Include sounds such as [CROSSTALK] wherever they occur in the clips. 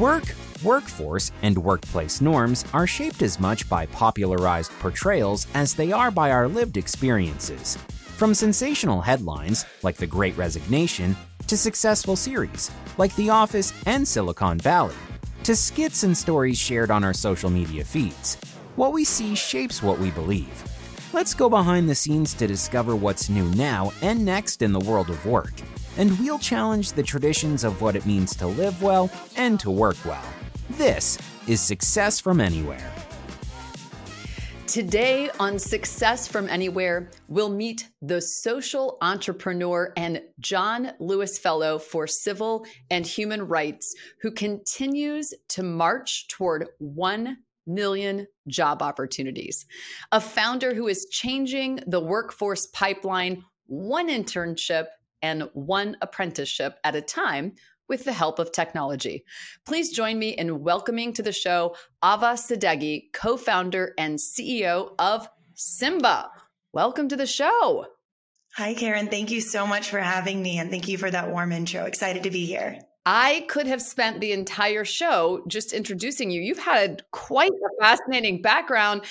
Work, workforce, and workplace norms are shaped as much by popularized portrayals as they are by our lived experiences. From sensational headlines, like The Great Resignation, to successful series, like The Office and Silicon Valley, to skits and stories shared on our social media feeds, what we see shapes what we believe. Let's go behind the scenes to discover what's new now and next in the world of work, and we'll challenge the traditions of what it means to live well and to work well. This is Success from Anywhere. Today on Success from Anywhere, we'll meet the social entrepreneur and John Lewis Fellow for Civil and Human Rights who continues to march toward 1 million job opportunities. A founder who is changing the workforce pipeline one internship and one apprenticeship at a time with the help of technology. Please join me in welcoming to the show Ahva Sadeghi, co founder and CEO of Symba. Welcome to the show. Hi, Karen. Thank you so much for having me. And thank you for that warm intro. Excited to be here. I could have spent the entire show just introducing you. You've had quite a fascinating background.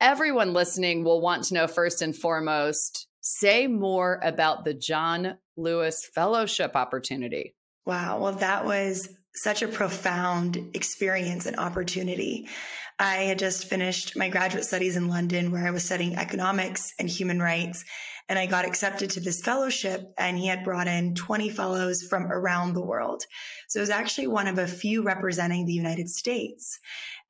Everyone listening will want to know first and foremost say more about the John Lewis Fellowship opportunity. Wow. Well, that was such a profound experience and opportunity. I had just finished my graduate studies in London where I was studying economics and human rights. And I got accepted to this fellowship and he had brought in 20 fellows from around the world. So it was actually one of a few representing the United States.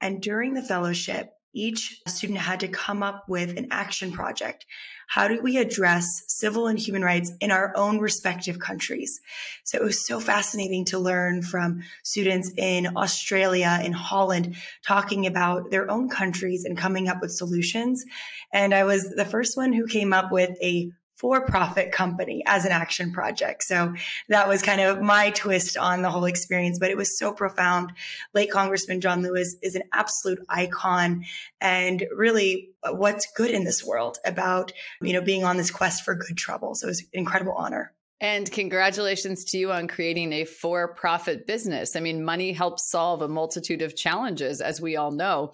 And during the fellowship, each student had to come up with an action project. How do we address civil and human rights in our own respective countries? So it was so fascinating to learn from students in Australia, in Holland, talking about their own countries and coming up with solutions. And I was the first one who came up with a for profit company as an action project. So that was kind of my twist on the whole experience, but it was so profound. Late Congressman John Lewis is an absolute icon and really uh, what's good in this world about, you know, being on this quest for good trouble. So it was an incredible honor. And congratulations to you on creating a for profit business. I mean, money helps solve a multitude of challenges, as we all know.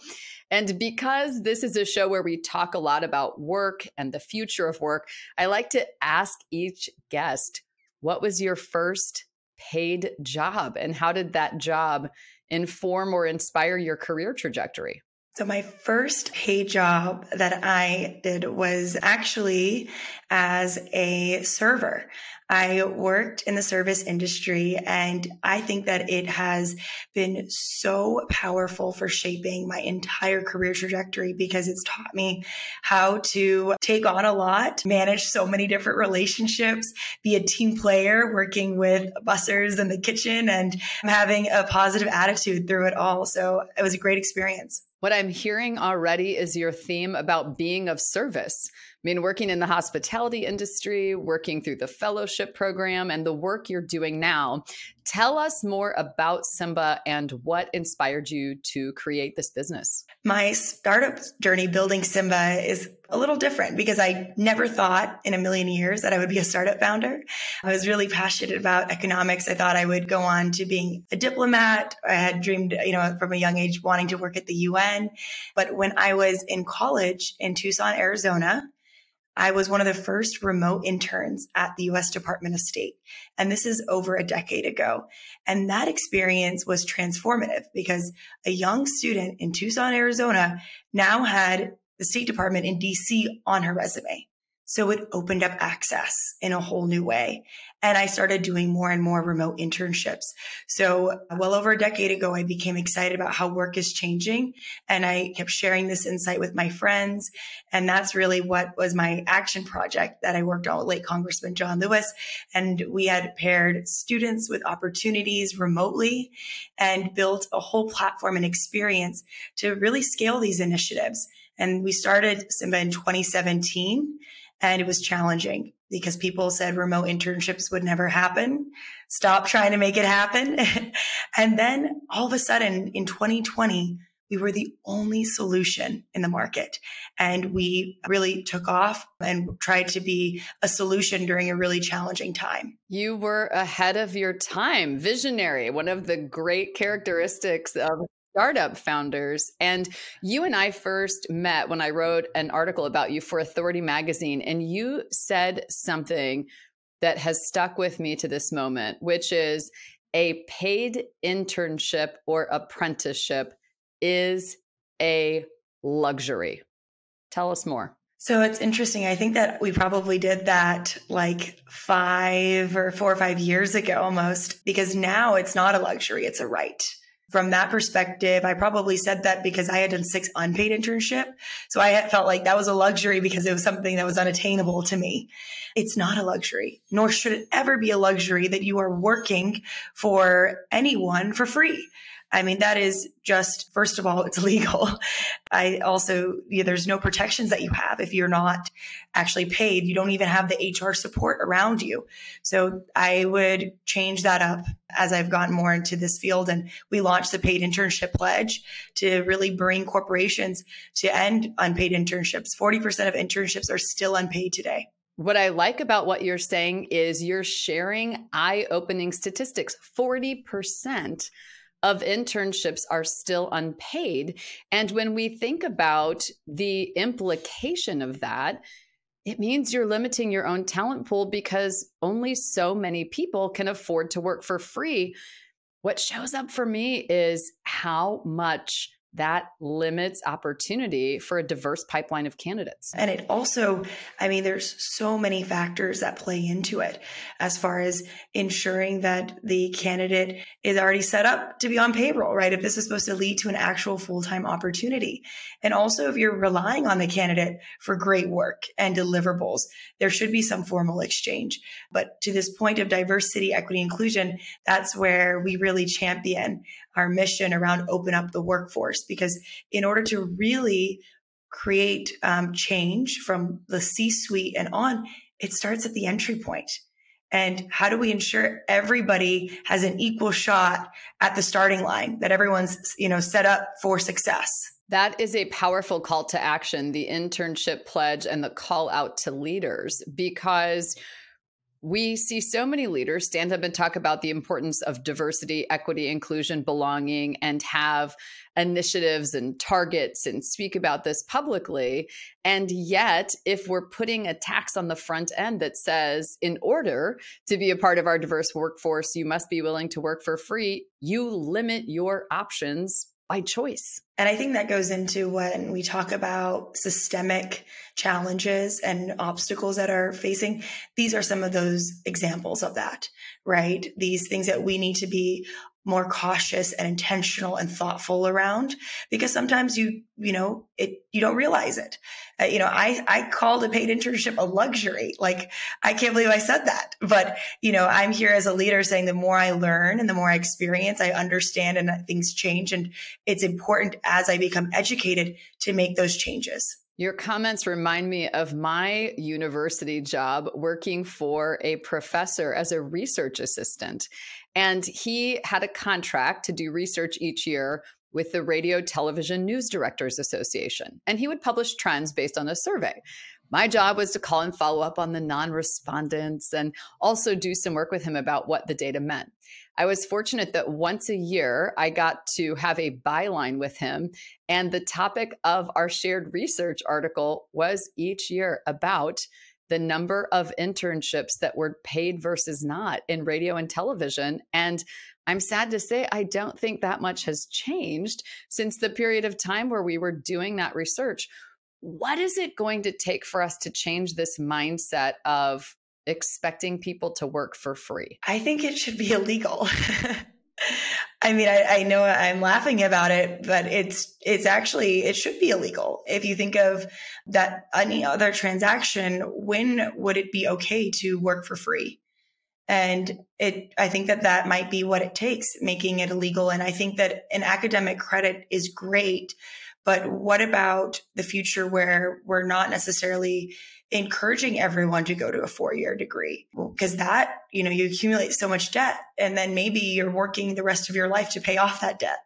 And because this is a show where we talk a lot about work and the future of work, I like to ask each guest what was your first paid job and how did that job inform or inspire your career trajectory? So my first paid job that I did was actually as a server. I worked in the service industry and I think that it has been so powerful for shaping my entire career trajectory because it's taught me how to take on a lot, manage so many different relationships, be a team player, working with bussers in the kitchen and having a positive attitude through it all. So it was a great experience. What I'm hearing already is your theme about being of service. I mean, working in the hospitality industry, working through the fellowship program, and the work you're doing now. Tell us more about Symba and what inspired you to create this business. My startup journey building Symba is a little different because I never thought in a million years that I would be a startup founder. I was really passionate about economics. I thought I would go on to being a diplomat. I had dreamed, you know, from a young age wanting to work at the UN. But when I was in college in Tucson, Arizona, I was one of the first remote interns at the US Department of State. And this is over a decade ago. And that experience was transformative because a young student in Tucson, Arizona now had the State Department in DC on her resume. So it opened up access in a whole new way. And I started doing more and more remote internships. So well over a decade ago, I became excited about how work is changing. And I kept sharing this insight with my friends. And that's really what was my action project that I worked on with late Congressman John Lewis. And we had paired students with opportunities remotely and built a whole platform and experience to really scale these initiatives. And we started Symba in 2017 and it was challenging because people said remote internships would never happen. Stop trying to make it happen. [LAUGHS] and then all of a sudden in 2020, we were the only solution in the market. And we really took off and tried to be a solution during a really challenging time. You were ahead of your time, visionary, one of the great characteristics of startup founders. And you and I first met when I wrote an article about you for Authority Magazine, and you said something that has stuck with me to this moment, which is a paid internship or apprenticeship is a luxury. Tell us more. So it's interesting. I think that we probably did that like five or four or five years ago almost, because now it's not a luxury, it's a right from that perspective, I probably said that because I had done six unpaid internship. So I felt like that was a luxury because it was something that was unattainable to me. It's not a luxury, nor should it ever be a luxury that you are working for anyone for free. I mean, that is just, first of all, it's [LAUGHS] illegal. I also, you know, there's no protections that you have if you're not actually paid. You don't even have the HR support around you. So I would change that up as I've gotten more into this field. And we launched the paid internship pledge to really bring corporations to end unpaid internships. 40% of internships are still unpaid today. What I like about what you're saying is you're sharing eye opening statistics. 40% of internships are still unpaid. And when we think about the implication of that, it means you're limiting your own talent pool because only so many people can afford to work for free. What shows up for me is how much that limits opportunity for a diverse pipeline of candidates. And it also, I mean, there's so many factors that play into it as far as ensuring that the candidate is already set up to be on payroll, right? If this is supposed to lead to an actual full time opportunity. And also, if you're relying on the candidate for great work and deliverables, there should be some formal exchange. But to this point of diversity, equity, inclusion, that's where we really champion our mission around open up the workforce because in order to really create um, change from the C suite and on, it starts at the entry point. And how do we ensure everybody has an equal shot at the starting line, that everyone's, you know, set up for success? That is a powerful call to action, the internship pledge and the call out to leaders, because we see so many leaders stand up and talk about the importance of diversity, equity, inclusion, belonging, and have initiatives and targets and speak about this publicly. And yet, if we're putting a tax on the front end that says, in order to be a part of our diverse workforce, you must be willing to work for free, you limit your options by choice. And I think that goes into when we talk about systemic challenges and obstacles that are facing. These are some of those examples of that, right? These things that we need to be more cautious and intentional and thoughtful around because sometimes you you know it you don't realize it. Uh, you know i i called a paid internship a luxury. Like i can't believe i said that. But you know i'm here as a leader saying the more i learn and the more i experience i understand and that things change and it's important as i become educated to make those changes. Your comments remind me of my university job working for a professor as a research assistant. And he had a contract to do research each year with the Radio Television News Directors Association. And he would publish trends based on a survey. My job was to call and follow up on the non respondents and also do some work with him about what the data meant. I was fortunate that once a year I got to have a byline with him. And the topic of our shared research article was each year about the number of internships that were paid versus not in radio and television. And I'm sad to say, I don't think that much has changed since the period of time where we were doing that research. What is it going to take for us to change this mindset of expecting people to work for free? I think it should be illegal. [LAUGHS] I mean, I, I, know I'm laughing about it, but it's it's actually it should be illegal. If you think of that any other transaction, when would it be okay to work for free? And it, I think that that might be what it takes, making it illegal. And I think that an academic credit is great, but what about the future where we're not necessarily encouraging everyone to go to a four year degree mm. because that, you know, you accumulate so much debt and then maybe you're working the rest of your life to pay off that debt.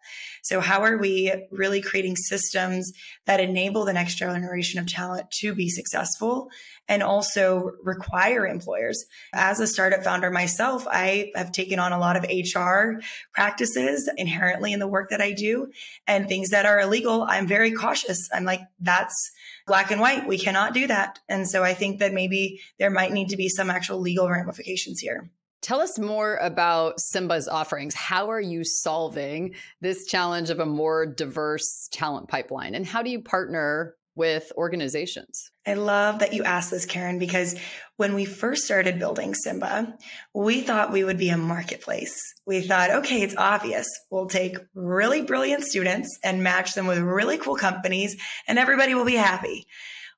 So how are we really creating systems that enable the next generation of talent to be successful and also require employers? As a startup founder myself, I have taken on a lot of HR practices inherently in the work that I do and things that are illegal. I'm very cautious. I'm like, that's black and white. We cannot do that. And so I think that maybe there might need to be some actual legal ramifications here. Tell us more about Symba's offerings. How are you solving this challenge of a more diverse talent pipeline? And how do you partner with organizations? I love that you asked this, Karen, because when we first started building Symba, we thought we would be a marketplace. We thought, okay, it's obvious. We'll take really brilliant students and match them with really cool companies, and everybody will be happy.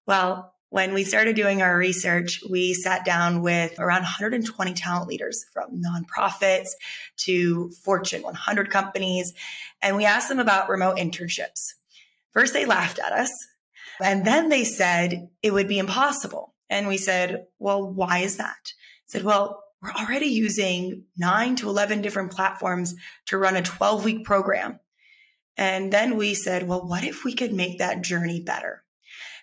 Well, when we started doing our research, we sat down with around 120 talent leaders from nonprofits to Fortune 100 companies, and we asked them about remote internships. First, they laughed at us, and then they said it would be impossible. And we said, well, why is that? I said, well, we're already using nine to 11 different platforms to run a 12 week program. And then we said, well, what if we could make that journey better?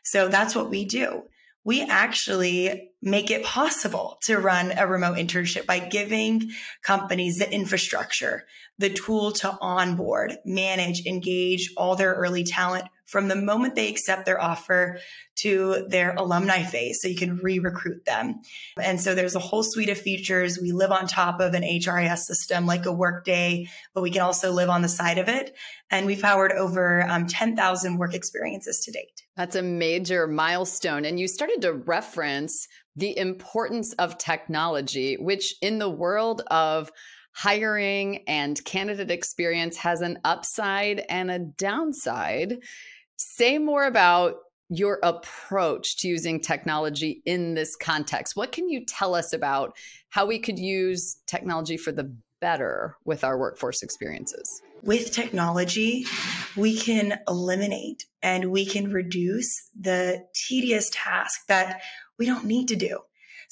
So that's what we do. We actually make it possible to run a remote internship by giving companies the infrastructure, the tool to onboard, manage, engage all their early talent from the moment they accept their offer to their alumni phase. So you can re recruit them. And so there's a whole suite of features. We live on top of an HRIS system like a Workday, but we can also live on the side of it. And we've powered over um, 10,000 work experiences to date. That's a major milestone. And you started to reference the importance of technology, which in the world of hiring and candidate experience has an upside and a downside. Say more about your approach to using technology in this context. What can you tell us about how we could use technology for the better with our workforce experiences? With technology, we can eliminate and we can reduce the tedious task that we don't need to do.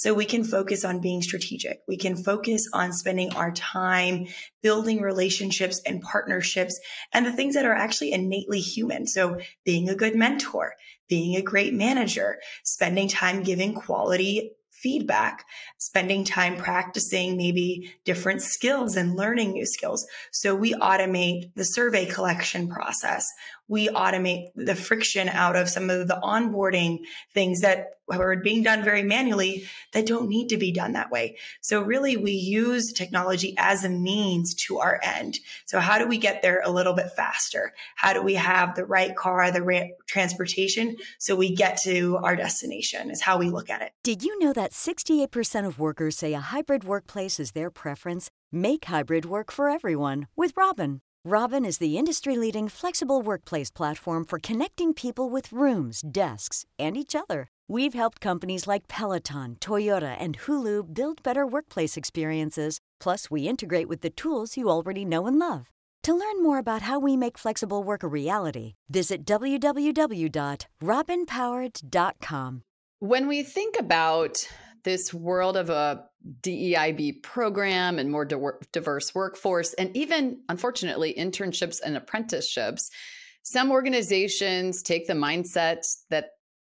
So we can focus on being strategic. We can focus on spending our time building relationships and partnerships and the things that are actually innately human. So being a good mentor, being a great manager, spending time giving quality feedback, spending time practicing maybe different skills and learning new skills. So we automate the survey collection process. We automate the friction out of some of the onboarding things that are being done very manually that don't need to be done that way. So really we use technology as a means to our end. So how do we get there a little bit faster? How do we have the right car, the right transportation so we get to our destination is how we look at it. Did you know that 68% of workers say a hybrid workplace is their preference? Make hybrid work for everyone with Robin. Robin is the industry leading flexible workplace platform for connecting people with rooms, desks, and each other. We've helped companies like Peloton, Toyota, and Hulu build better workplace experiences. Plus, we integrate with the tools you already know and love. To learn more about how we make flexible work a reality, visit www.robinpowered.com. When we think about this world of a DEIB program and more diverse workforce, and even unfortunately, internships and apprenticeships, some organizations take the mindset that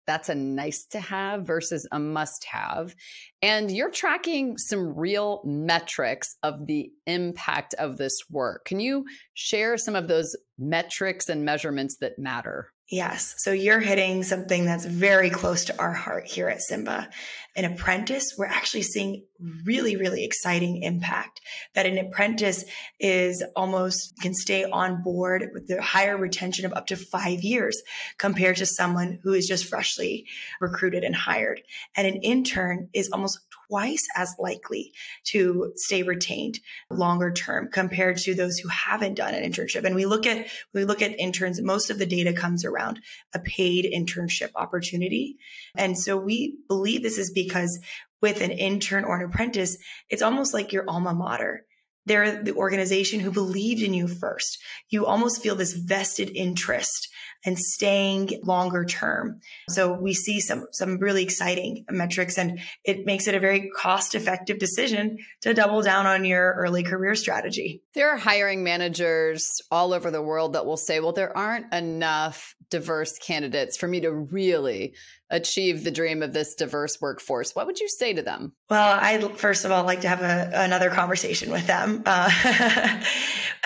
that's a nice to have versus a must have. And you're tracking some real metrics of the impact of this work. Can you share some of those metrics and measurements that matter? Yes. So you're hitting something that's very close to our heart here at Symba. An apprentice, we're actually seeing really, really exciting impact that an apprentice is almost can stay on board with the higher retention of up to five years compared to someone who is just freshly recruited and hired. And an intern is almost twice as likely to stay retained longer term compared to those who haven't done an internship. And we look at we look at interns, most of the data comes around a paid internship opportunity. And so we believe this is because with an intern or an apprentice, it's almost like your alma mater they're the organization who believed in you first. You almost feel this vested interest and staying longer term. So we see some, some really exciting metrics and it makes it a very cost effective decision to double down on your early career strategy. There are hiring managers all over the world that will say, well, there aren't enough diverse candidates for me to really achieve the dream of this diverse workforce. What would you say to them? Well, I first of all like to have a, another conversation with them. [LAUGHS] Uh,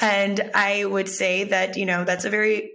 and I would say that, you know, that's a very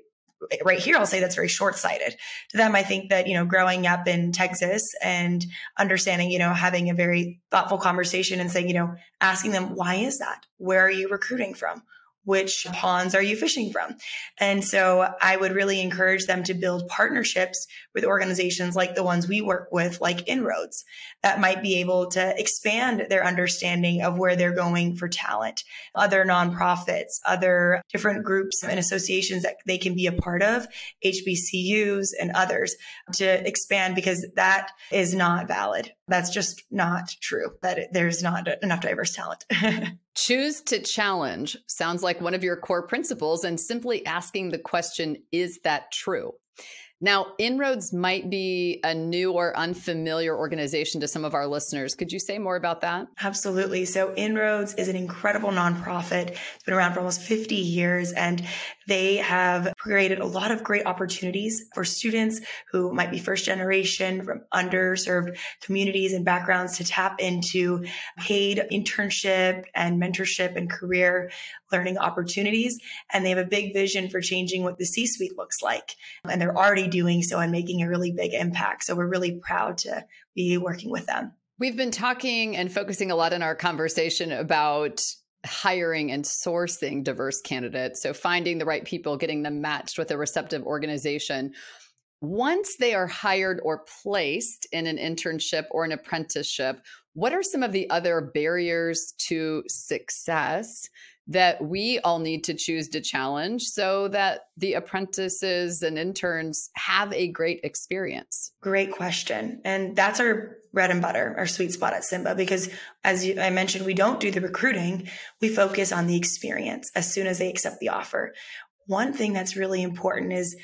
right here, I'll say that's very short sighted. To them, I think that, you know, growing up in Texas and understanding, you know, having a very thoughtful conversation and saying, you know, asking them, why is that? Where are you recruiting from? Which uh-huh. ponds are you fishing from? And so I would really encourage them to build partnerships with organizations like the ones we work with, like Inroads, that might be able to expand their understanding of where they're going for talent, other nonprofits, other different groups and associations that they can be a part of, HBCUs and others to expand because that is not valid. That's just not true that there's not enough diverse talent. [LAUGHS] Choose to challenge sounds like one of your core principles, and simply asking the question, is that true? Now, Inroads might be a new or unfamiliar organization to some of our listeners. Could you say more about that? Absolutely. So, Inroads is an incredible nonprofit. It's been around for almost 50 years, and they have created a lot of great opportunities for students who might be first generation from underserved communities and backgrounds to tap into paid internship and mentorship and career learning opportunities. And they have a big vision for changing what the C suite looks like. And they're already doing so and making a really big impact. So we're really proud to be working with them. We've been talking and focusing a lot in our conversation about hiring and sourcing diverse candidates. So finding the right people, getting them matched with a receptive organization. Once they are hired or placed in an internship or an apprenticeship, what are some of the other barriers to success that we all need to choose to challenge so that the apprentices and interns have a great experience? Great question. And that's our bread and butter, our sweet spot at Symba, because as you, I mentioned, we don't do the recruiting. We focus on the experience as soon as they accept the offer. One thing that's really important is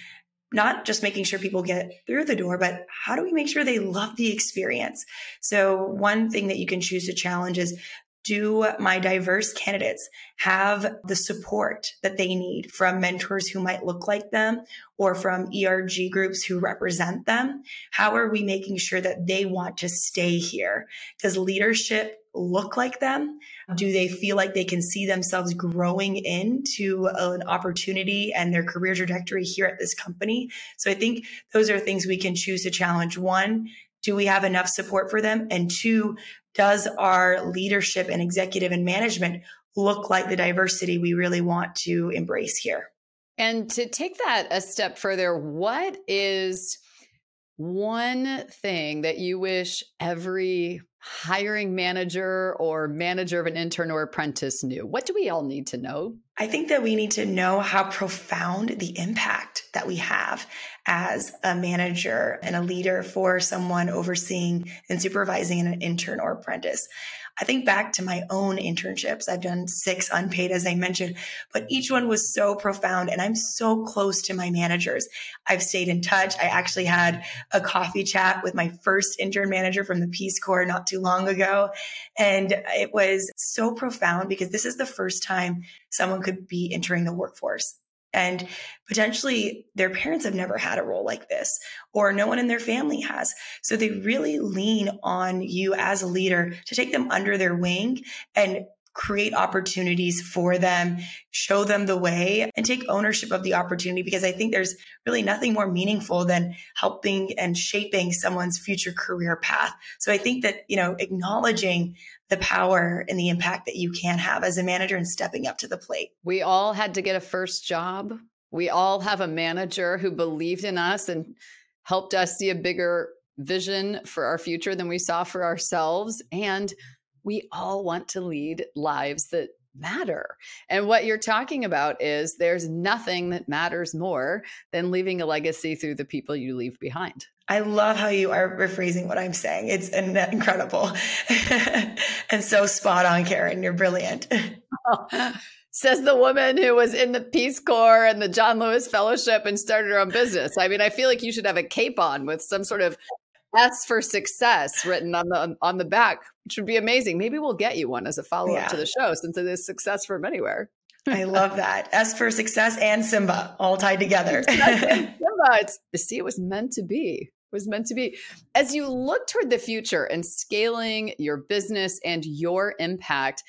not just making sure people get through the door, but how do we make sure they love the experience? So one thing that you can choose to challenge is do my diverse candidates have the support that they need from mentors who might look like them or from ERG groups who represent them? How are we making sure that they want to stay here? Does leadership look like them? Do they feel like they can see themselves growing into an opportunity and their career trajectory here at this company? So I think those are things we can choose to challenge. One, do we have enough support for them? And two, does our leadership and executive and management look like the diversity we really want to embrace here? And to take that a step further, what is one thing that you wish every hiring manager or manager of an intern or apprentice knew? What do we all need to know? I think that we need to know how profound the impact that we have as a manager and a leader for someone overseeing and supervising an intern or apprentice. I think back to my own internships. I've done six unpaid, as I mentioned, but each one was so profound. And I'm so close to my managers. I've stayed in touch. I actually had a coffee chat with my first intern manager from the Peace Corps not too long ago. And it was so profound because this is the first time someone could be entering the workforce and potentially their parents have never had a role like this or no one in their family has. So they really lean on you as a leader to take them under their wing and create opportunities for them, show them the way, and take ownership of the opportunity because I think there's really nothing more meaningful than helping and shaping someone's future career path. So I think that, you know, acknowledging the power and the impact that you can have as a manager and stepping up to the plate. We all had to get a first job. We all have a manager who believed in us and helped us see a bigger vision for our future than we saw for ourselves. And we all want to lead lives that matter. And what you're talking about is there's nothing that matters more than leaving a legacy through the people you leave behind. I love how you are rephrasing what I'm saying. It's incredible [LAUGHS] and so spot on, Karen. You're brilliant. [LAUGHS] [LAUGHS] Says the woman who was in the Peace Corps and the John Lewis Fellowship and started her own business. I mean, I feel like you should have a cape on with some sort of S for success written on the on the back, which would be amazing. Maybe we'll get you one as a follow up yeah. to the show since it is success from anywhere. I love that. S for success and Symba all tied together. [LAUGHS] [LAUGHS] Symba, it's see, it was meant to be. It was meant to be. As you look toward the future and scaling your business and your impact,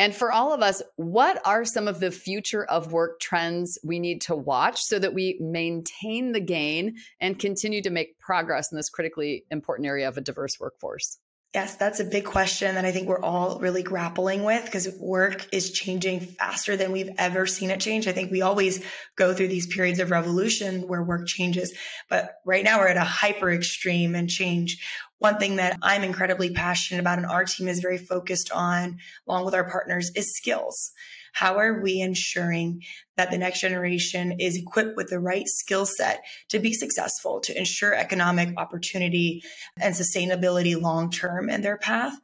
and for all of us, what are some of the future of work trends we need to watch so that we maintain the gain and continue to make progress in this critically important area of a diverse workforce? Yes, that's a big question that I think we're all really grappling with because work is changing faster than we've ever seen it change. I think we always go through these periods of revolution where work changes, but right now we're at a hyper extreme and change. One thing that I'm incredibly passionate about and our team is very focused on, along with our partners, is skills. How are we ensuring that the next generation is equipped with the right skill set to be successful, to ensure economic opportunity and sustainability long term in their path?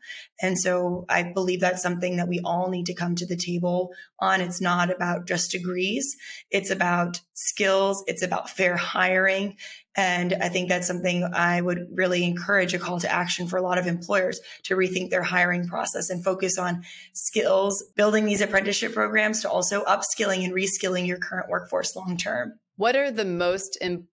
And so I believe that's something that we all need to come to the table on. It's not about just degrees. It's about skills. It's about fair hiring. And I think that's something I would really encourage a call to action for a lot of employers to rethink their hiring process and focus on skills, building these apprenticeship programs to also upskilling and reskilling your current workforce long term. What are the most important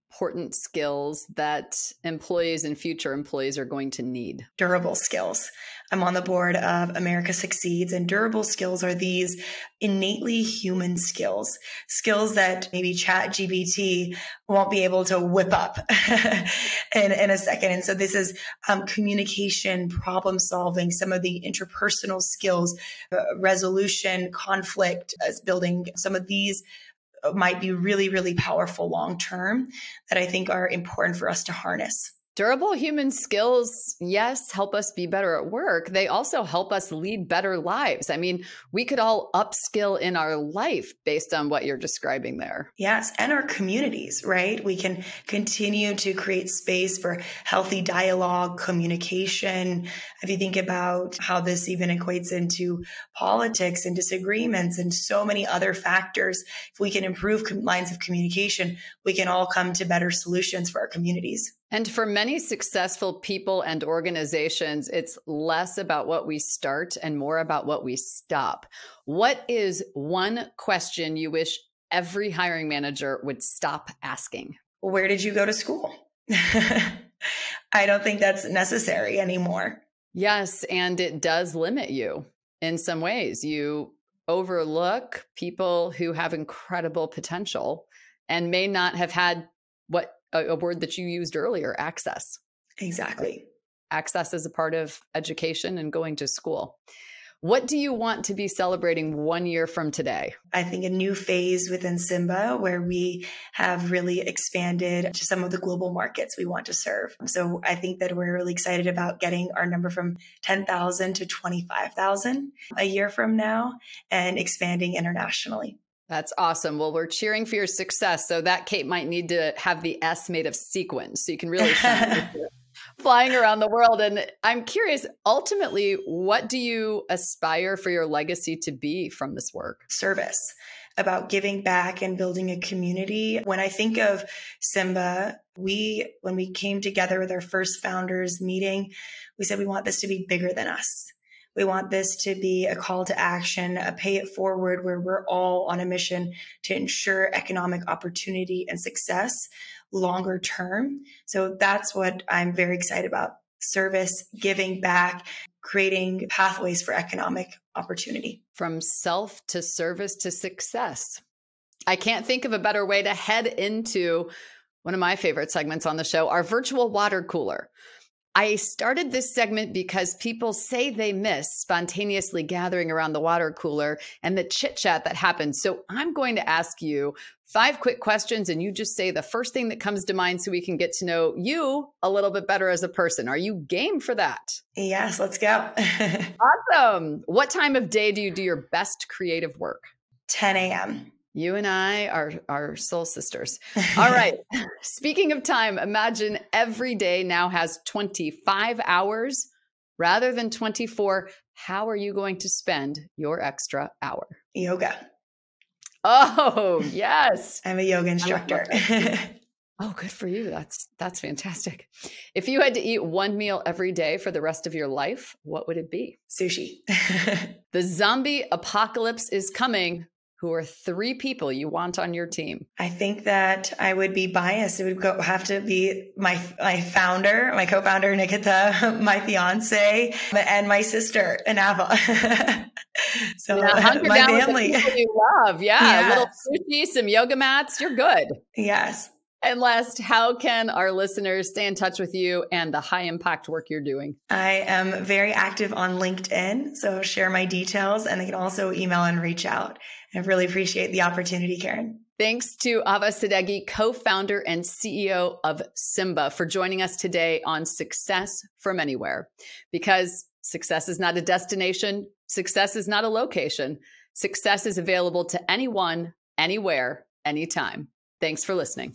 skills that employees and future employees are going to need? Durable skills. I'm on the board of America Succeeds, and durable skills are these innately human skills, skills that maybe Chat GPT won't be able to whip up [LAUGHS] in, in a second. And so this is um, communication, problem solving, some of the interpersonal skills, uh, resolution, conflict, as building some of these might be really, really powerful long term that I think are important for us to harness. Durable human skills, yes, help us be better at work. They also help us lead better lives. I mean, we could all upskill in our life based on what you're describing there. Yes, and our communities, right? We can continue to create space for healthy dialogue, communication. If you think about how this even equates into politics and disagreements and so many other factors, if we can improve lines of communication, we can all come to better solutions for our communities. And for many successful people and organizations, it's less about what we start and more about what we stop. What is one question you wish every hiring manager would stop asking? Where did you go to school? [LAUGHS] I don't think that's necessary anymore. Yes, and it does limit you in some ways. You overlook people who have incredible potential and may not have had what a, a word that you used earlier access. Exactly. Access is a part of education and going to school. What do you want to be celebrating one year from today? I think a new phase within Symba where we have really expanded to some of the global markets we want to serve. So I think that we're really excited about getting our number from 10,000 to 25,000 a year from now and expanding internationally. That's awesome. Well, we're cheering for your success. So that Kate might need to have the S made of sequins so you can really [LAUGHS] flying around the world. And I'm curious, ultimately, what do you aspire for your legacy to be from this work? Service about giving back and building a community. When I think of Symba, we, when we came together with our first founders meeting, we said we want this to be bigger than us. We want this to be a call to action, a pay it forward where we're all on a mission to ensure economic opportunity and success longer term. So that's what I'm very excited about service, giving back, creating pathways for economic opportunity. From self to service to success. I can't think of a better way to head into one of my favorite segments on the show, our virtual water cooler. I started this segment because people say they miss spontaneously gathering around the water cooler and the chit chat that happens. So I'm going to ask you five quick questions and you just say the first thing that comes to mind so we can get to know you a little bit better as a person. Are you game for that? Yes, let's go. [LAUGHS] awesome. What time of day do you do your best creative work? 10 a.m. You and I are are soul sisters. [LAUGHS] All right. Speaking of time, imagine every day now has 25 hours rather than 24, how are you going to spend your extra hour? Yoga. Oh, [LAUGHS] yes. I'm a yoga instructor. [LAUGHS] oh, good for you. That's that's fantastic. If you had to eat one meal every day for the rest of your life, what would it be? Sushi. the zombie apocalypse is coming who are three people you want on your team? I think that I would be biased. It would go, have to be my my founder, my co-founder Nikita, [LAUGHS] my fiance, and my sister Anava. [LAUGHS] so yeah, my family. you love, yeah, yes. a little sushi, some yoga mats. You're good. Yes. And last, how can our listeners stay in touch with you and the high impact work you're doing? I am very active on LinkedIn, so share my details and they can also email and reach out. I really appreciate the opportunity, Karen. Thanks to Ahva Sadeghi, co founder and CEO of Symba, for joining us today on Success from Anywhere. Because success is not a destination, success is not a location. Success is available to anyone, anywhere, anytime. Thanks for listening.